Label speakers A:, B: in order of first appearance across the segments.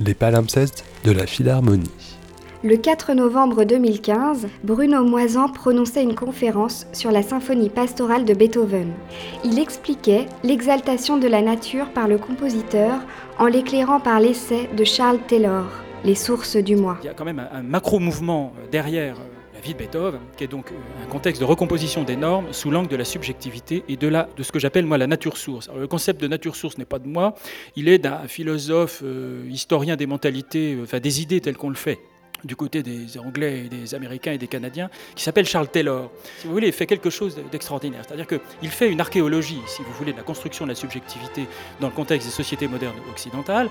A: Les palimpsestes de la Philharmonie.
B: Le 4 novembre 2015, Bruno Moisan prononçait une conférence sur la symphonie pastorale de Beethoven. Il expliquait l'exaltation de la nature par le compositeur en l'éclairant par l'essai de Charles Taylor, Les sources du moi.
C: Il y a quand même un, un macro-mouvement derrière la vie Beethoven, qui est donc un contexte de recomposition des normes sous l'angle de la subjectivité et de, la, de ce que j'appelle moi la nature source. Le concept de nature source n'est pas de moi, il est d'un philosophe, euh, historien des mentalités, euh, enfin des idées telles qu'on le fait du côté des Anglais des Américains et des Canadiens, qui s'appelle Charles Taylor. Si vous voulez, il fait quelque chose d'extraordinaire. C'est-à-dire qu'il fait une archéologie, si vous voulez, de la construction de la subjectivité dans le contexte des sociétés modernes occidentales,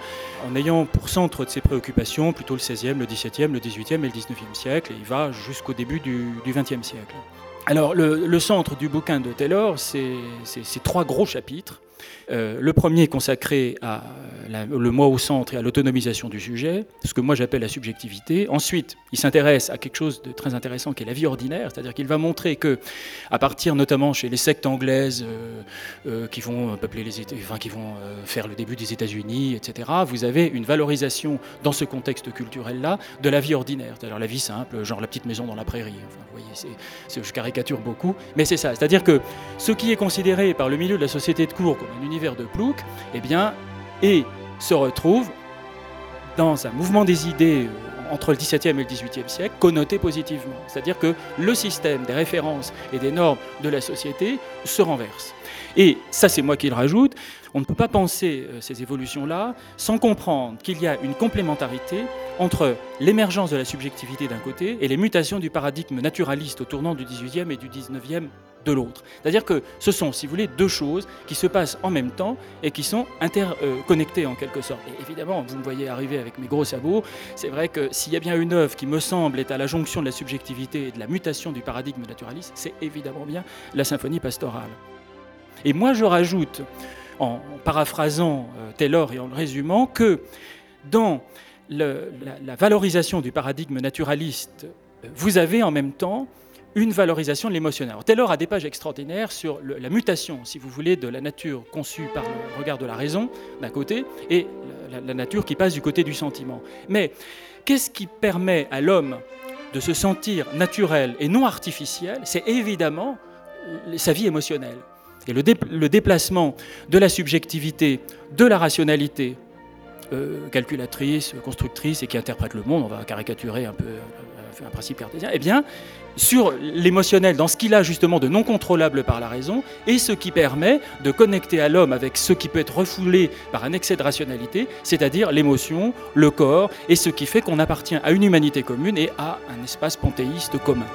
C: en ayant pour centre de ses préoccupations plutôt le 16e, le 17e, le 18e et le 19e siècle, et il va jusqu'au début du, du 20e siècle. Alors, le, centre du bouquin de Taylor, c'est trois gros chapitres. Euh, le premier consacré à le moi au centre et à l'autonomisation du sujet, ce que moi j'appelle la subjectivité. Ensuite, il s'intéresse à quelque chose de très intéressant qui est la vie ordinaire, c'est-à-dire qu'il va montrer que, à partir notamment chez les sectes anglaises euh, euh, qui vont peupler les enfin, qui vont faire le début des États-Unis, etc., vous avez une valorisation dans ce contexte culturel-là de la vie ordinaire, c'est-à-dire la vie simple, genre la petite maison dans la prairie. Vous voyez, c'est, je caricature beaucoup, mais c'est ça. C'est-à-dire que ce qui est considéré par le milieu de la société de cours comme un univers de plouc, eh bien, et se retrouve dans un mouvement des idées entre le XVIIe et le XVIIIe siècle connoté positivement. C'est-à-dire que le système des références et des normes de la société se renverse. Et ça, c'est moi qui le rajoute. On ne peut pas penser ces évolutions-là sans comprendre qu'il y a une complémentarité entre l'émergence de la subjectivité d'un côté et les mutations du paradigme naturaliste au tournant du XVIIIe et du XIXe de l'autre. C'est-à-dire que ce sont, si vous voulez, deux choses qui se passent en même temps et qui sont interconnectées en quelque sorte. Et évidemment, vous me voyez arriver avec mes gros sabots, c'est vrai que s'il y a bien une œuvre qui me semble être à la jonction de la subjectivité et de la mutation du paradigme naturaliste, c'est évidemment bien la symphonie pastorale. Et moi, je rajoute, en paraphrasant Taylor et en le résumant, que dans la, valorisation du paradigme naturaliste, vous avez en même temps une valorisation de l'émotionnel. Taylor a des pages extraordinaires sur la mutation, si vous voulez, de la nature conçue par le regard de la raison, d'un côté, et la, la, nature qui passe du côté du sentiment. Mais qu'est-ce qui permet à l'homme de se sentir naturel et non artificiel? C'est évidemment sa vie émotionnelle. Et le, dé, le, déplacement de la subjectivité, de la rationalité, euh, calculatrice, constructrice et qui interprète le monde, on va caricaturer un peu un principe cartésien, eh bien, sur l'émotionnel, dans ce qu'il a justement de non contrôlable par la raison, et ce qui permet de connecter à l'homme avec ce qui peut être refoulé par un excès de rationalité, c'est-à-dire l'émotion, le corps, et ce qui fait qu'on appartient à une humanité commune et à un espace panthéiste commun.